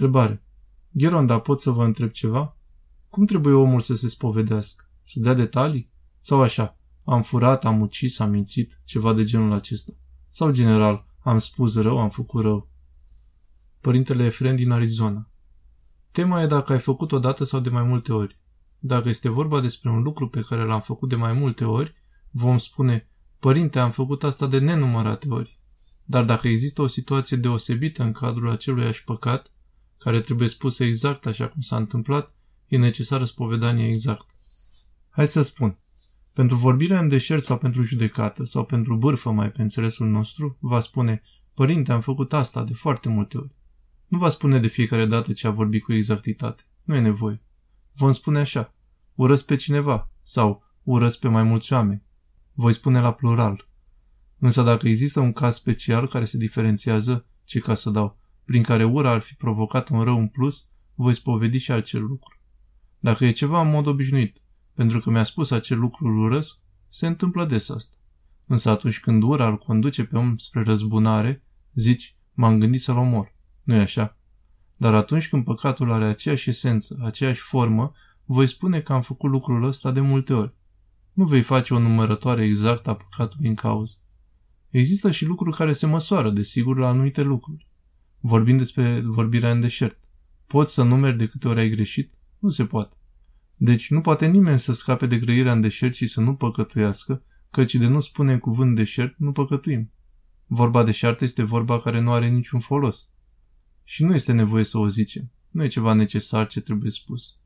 Întrebare. Gheronda, pot să vă întreb ceva? Cum trebuie omul să se spovedească? Să dea detalii? Sau așa, am furat, am ucis, am mințit, ceva de genul acesta? Sau general, am spus rău, am făcut rău? Părintele Efrem din Arizona Tema e dacă ai făcut o dată sau de mai multe ori. Dacă este vorba despre un lucru pe care l-am făcut de mai multe ori, vom spune, Părinte, am făcut asta de nenumărate ori. Dar dacă există o situație deosebită în cadrul aceluiași păcat, care trebuie spusă exact așa cum s-a întâmplat, e necesară spovedanie exact. Hai să spun. Pentru vorbirea în deșert sau pentru judecată sau pentru bârfă mai pe înțelesul nostru, va spune, Părinte, am făcut asta de foarte multe ori. Nu va spune de fiecare dată ce a vorbit cu exactitate. Nu e nevoie. Vom spune așa, urăsc pe cineva sau urăsc pe mai mulți oameni. Voi spune la plural. Însă dacă există un caz special care se diferențiază, ce ca să dau, prin care ura ar fi provocat un rău în plus, voi spovedi și acel lucru. Dacă e ceva în mod obișnuit, pentru că mi-a spus acel lucru îl urăsc, se întâmplă des asta. Însă atunci când ura îl conduce pe om spre răzbunare, zici, m-am gândit să-l omor nu e așa? Dar atunci când păcatul are aceeași esență, aceeași formă, voi spune că am făcut lucrul ăsta de multe ori. Nu vei face o numărătoare exactă a păcatului în cauză. Există și lucruri care se măsoară, desigur, la anumite lucruri. Vorbind despre vorbirea în deșert. Poți să numeri de câte ori ai greșit? Nu se poate. Deci nu poate nimeni să scape de grăirea în deșert și să nu păcătuiască, căci de nu spune cuvânt deșert, nu păcătuim. Vorba deșartă este vorba care nu are niciun folos. Și nu este nevoie să o zicem. Nu e ceva necesar ce trebuie spus.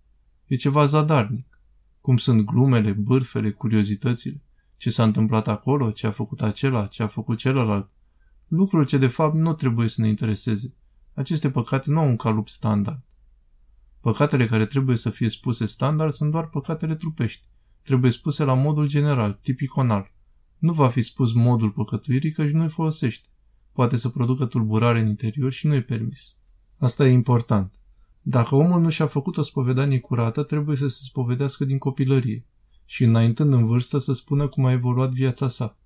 E ceva zadarnic. Cum sunt glumele, bârfele, curiozitățile. Ce s-a întâmplat acolo, ce a făcut acela, ce a făcut celălalt. Lucruri ce de fapt nu trebuie să ne intereseze. Aceste păcate nu au un calup standard. Păcatele care trebuie să fie spuse standard sunt doar păcatele trupești. Trebuie spuse la modul general, tipiconal. Nu va fi spus modul păcătuirii căci nu-i folosește poate să producă tulburare în interior și nu e permis. Asta e important. Dacă omul nu și-a făcut o spovedanie curată, trebuie să se spovedească din copilărie și înaintând în vârstă să spună cum a evoluat viața sa.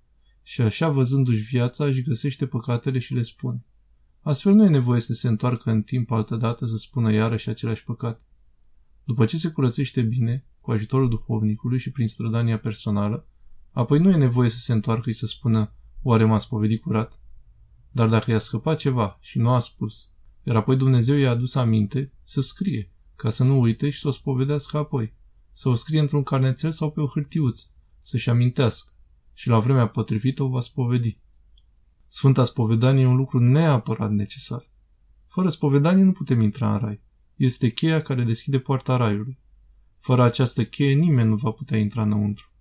Și așa, văzându-și viața, își găsește păcatele și le spune. Astfel nu e nevoie să se întoarcă în timp altădată să spună iarăși același păcat. După ce se curățește bine, cu ajutorul duhovnicului și prin strădania personală, apoi nu e nevoie să se întoarcă și să spună, oare m-a spovedit curat? Dar dacă i-a scăpat ceva și nu a spus, iar apoi Dumnezeu i-a adus aminte, să scrie, ca să nu uite și să o spovedească apoi. Să o scrie într-un carnețel sau pe o hârtiuță, să-și amintească și la vremea potrivită o va spovedi. Sfânta spovedanie e un lucru neapărat necesar. Fără spovedanie nu putem intra în rai. Este cheia care deschide poarta raiului. Fără această cheie nimeni nu va putea intra înăuntru.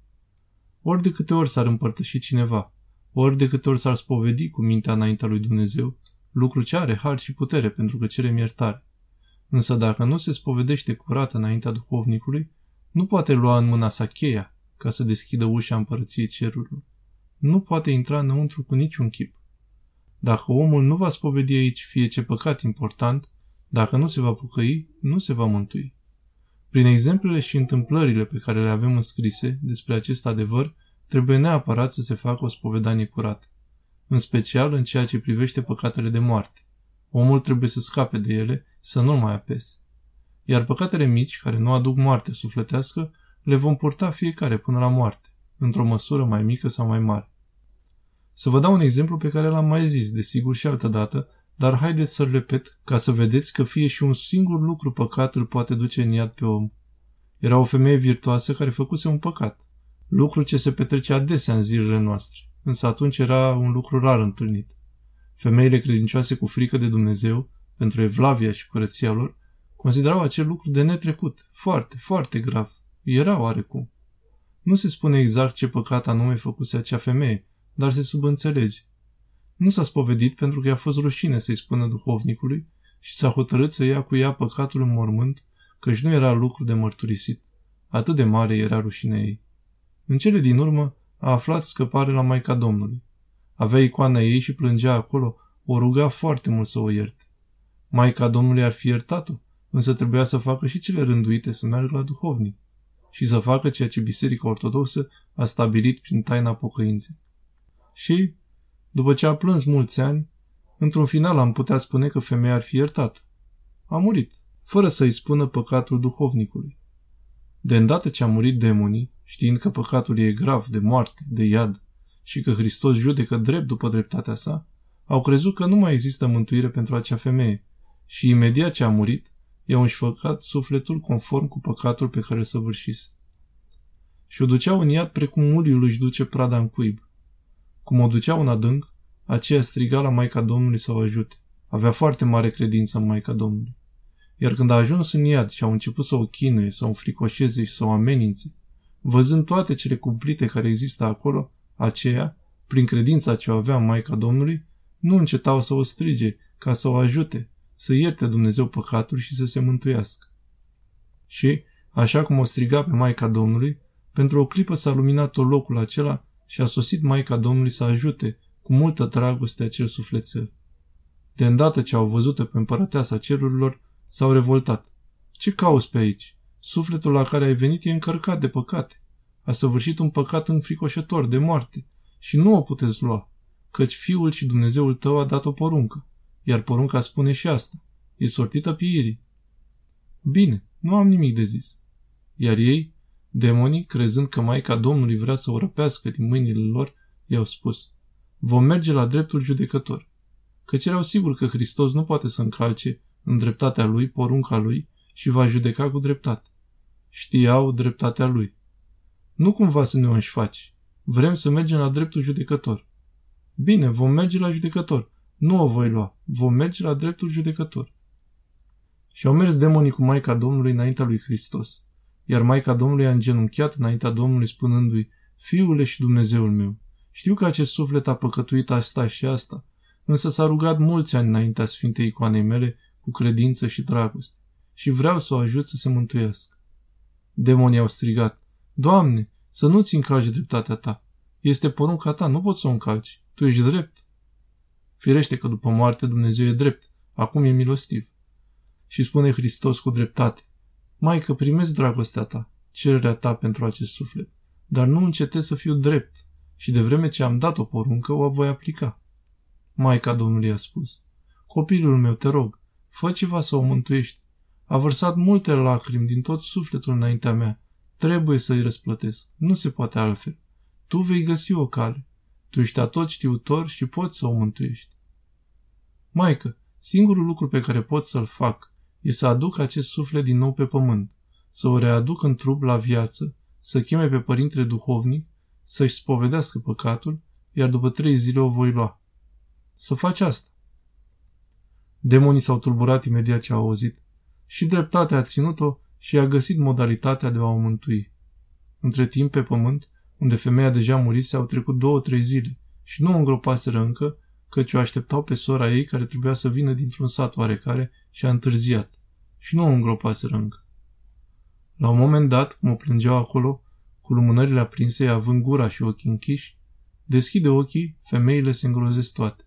Ori de câte ori s-ar împărtăși cineva, ori de câte ori s-ar spovedi cu mintea înaintea lui Dumnezeu, lucru ce are har și putere pentru că cerem iertare. Însă dacă nu se spovedește curat înaintea duhovnicului, nu poate lua în mâna sa cheia ca să deschidă ușa împărăției cerurilor. Nu poate intra înăuntru cu niciun chip. Dacă omul nu va spovedi aici fie ce păcat important, dacă nu se va pucăi, nu se va mântui. Prin exemplele și întâmplările pe care le avem înscrise despre acest adevăr, trebuie neapărat să se facă o spovedanie curată, în special în ceea ce privește păcatele de moarte. Omul trebuie să scape de ele, să nu mai apese. Iar păcatele mici, care nu aduc moarte sufletească, le vom purta fiecare până la moarte, într-o măsură mai mică sau mai mare. Să vă dau un exemplu pe care l-am mai zis, desigur și altă dată, dar haideți să-l repet ca să vedeți că fie și un singur lucru păcat îl poate duce în iad pe om. Era o femeie virtuoasă care făcuse un păcat lucru ce se petrece adesea în zilele noastre, însă atunci era un lucru rar întâlnit. Femeile credincioase cu frică de Dumnezeu, pentru evlavia și curăția lor, considerau acel lucru de netrecut, foarte, foarte grav. Era oarecum. Nu se spune exact ce păcat anume făcuse acea femeie, dar se subînțelege. Nu s-a spovedit pentru că i-a fost rușine să-i spună duhovnicului și s-a hotărât să ia cu ea păcatul în mormânt, căci nu era lucru de mărturisit. Atât de mare era rușinea ei. În cele din urmă a aflat scăpare la Maica Domnului. Avea icoana ei și plângea acolo, o ruga foarte mult să o ierte. Maica Domnului ar fi iertat-o, însă trebuia să facă și cele rânduite să meargă la duhovnic și să facă ceea ce Biserica Ortodoxă a stabilit prin taina pocăinței. Și, după ce a plâns mulți ani, într-un final am putea spune că femeia ar fi iertată. a murit, fără să-i spună păcatul duhovnicului. De îndată ce a murit demonii, știind că păcatul e grav, de moarte, de iad, și că Hristos judecă drept după dreptatea sa, au crezut că nu mai există mântuire pentru acea femeie și imediat ce a murit, i-au înșfăcat sufletul conform cu păcatul pe care îl săvârșise. Și o duceau în iad precum uliul își duce prada în cuib. Cum o duceau în adânc, aceea striga la Maica Domnului să o ajute. Avea foarte mare credință în Maica Domnului. Iar când a ajuns în iad și au început să o chinuie, să o înfricoșeze și să o amenințe, văzând toate cele cumplite care există acolo, aceea, prin credința ce o avea Maica Domnului, nu încetau să o strige ca să o ajute, să ierte Dumnezeu păcatul și să se mântuiască. Și, așa cum o striga pe Maica Domnului, pentru o clipă s-a luminat tot locul acela și a sosit Maica Domnului să ajute cu multă dragoste acel sufletel. De îndată ce au văzut pe împărăteasa cerurilor, s-au revoltat. Ce cauți pe aici? Sufletul la care ai venit e încărcat de păcate. A săvârșit un păcat înfricoșător de moarte și nu o puteți lua, căci Fiul și Dumnezeul tău a dat o poruncă, iar porunca spune și asta. E sortită pieirii. Bine, nu am nimic de zis. Iar ei, demonii, crezând că Maica Domnului vrea să o răpească din mâinile lor, i-au spus, vom merge la dreptul judecător. Căci erau sigur că Hristos nu poate să încalce în dreptatea lui porunca lui și va judeca cu dreptate. Știau dreptatea lui. Nu cumva să ne o înșfaci. Vrem să mergem la dreptul judecător. Bine, vom merge la judecător. Nu o voi lua. Vom merge la dreptul judecător. Și au mers demonii cu Maica Domnului înaintea lui Hristos. Iar Maica Domnului a îngenunchiat înaintea Domnului spunându-i, Fiule și Dumnezeul meu, știu că acest suflet a păcătuit asta și asta, însă s-a rugat mulți ani înaintea Sfintei Icoanei mele cu credință și dragoste și vreau să o ajut să se mântuiască. Demonii au strigat, Doamne, să nu-ți încalci dreptatea ta. Este porunca ta, nu poți să o încalci. Tu ești drept. Firește că după moarte Dumnezeu e drept, acum e milostiv. Și spune Hristos cu dreptate, Maică, primesc dragostea ta, cererea ta pentru acest suflet, dar nu încetez să fiu drept și de vreme ce am dat o poruncă, o voi aplica. Maica Domnului a spus, Copilul meu, te rog, fă ceva să o mântuiești. A vărsat multe lacrimi din tot sufletul înaintea mea. Trebuie să-i răsplătesc. Nu se poate altfel. Tu vei găsi o cale. Tu ești atot știutor și poți să o mântuiești. Maică, singurul lucru pe care pot să-l fac e să aduc acest suflet din nou pe pământ, să o readuc în trup la viață, să cheme pe părintele duhovnic, să-și spovedească păcatul, iar după trei zile o voi lua. Să faci asta. Demonii s-au tulburat imediat ce au auzit. Și dreptatea a ținut-o și a găsit modalitatea de a o mântui. Între timp, pe pământ, unde femeia deja murise, au trecut două-trei zile și nu o îngropaseră încă, căci o așteptau pe sora ei care trebuia să vină dintr-un sat oarecare și a întârziat. Și nu o îngropaseră încă. La un moment dat, cum o plângeau acolo, cu lumânările aprinse, având gura și ochii închiși, deschide ochii, femeile se îngrozesc toate.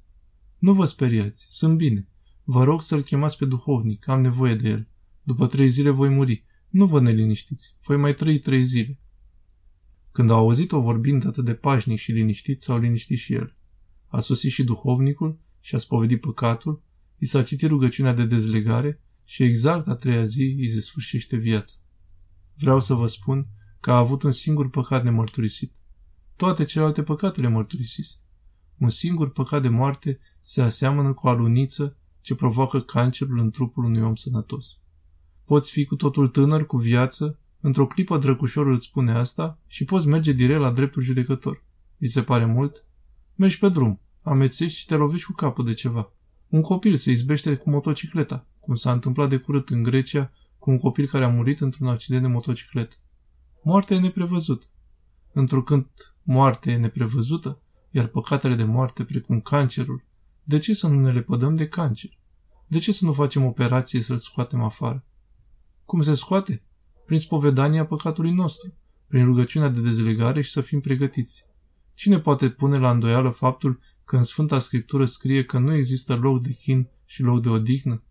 Nu vă speriați, sunt bine. Vă rog să-l chemați pe duhovnic, am nevoie de el. După trei zile voi muri. Nu vă neliniștiți, voi mai trăi trei zile. Când a auzit-o vorbind atât de pașnic și liniștit, s-au liniștit și el. A sosit și duhovnicul și a spovedit păcatul, i s-a citit rugăciunea de dezlegare și exact a treia zi îi se sfârșește viața. Vreau să vă spun că a avut un singur păcat nemărturisit. Toate celelalte păcate le mărturisise. Un singur păcat de moarte se aseamănă cu o aluniță ce provoacă cancerul în trupul unui om sănătos. Poți fi cu totul tânăr, cu viață, într-o clipă drăcușorul îți spune asta și poți merge direct la dreptul judecător. Vi se pare mult? Mergi pe drum, amețești și te lovești cu capul de ceva. Un copil se izbește cu motocicleta, cum s-a întâmplat de curând în Grecia cu un copil care a murit într-un accident de motocicletă. Moartea e neprevăzută. Întrucând moartea e neprevăzută, iar păcatele de moarte, precum cancerul, de ce să nu ne lepădăm de cancer? De ce să nu facem operație să-l scoatem afară? Cum se scoate? Prin spovedania păcatului nostru, prin rugăciunea de dezlegare și să fim pregătiți. Cine poate pune la îndoială faptul că în Sfânta Scriptură scrie că nu există loc de chin și loc de odihnă?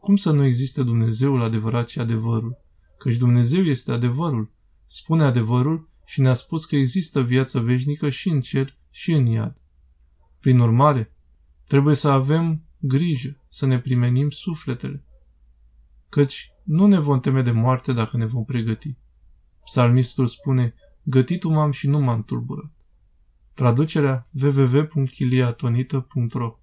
Cum să nu existe Dumnezeul adevărat și adevărul? Căci Dumnezeu este adevărul. Spune adevărul și ne-a spus că există viață veșnică și în cer și în iad. Prin urmare, Trebuie să avem grijă, să ne primenim sufletele. căci nu ne vom teme de moarte dacă ne vom pregăti. Psalmistul spune, gătitul m-am și nu m-am tulburat. Traducerea www.chiliatonita.ro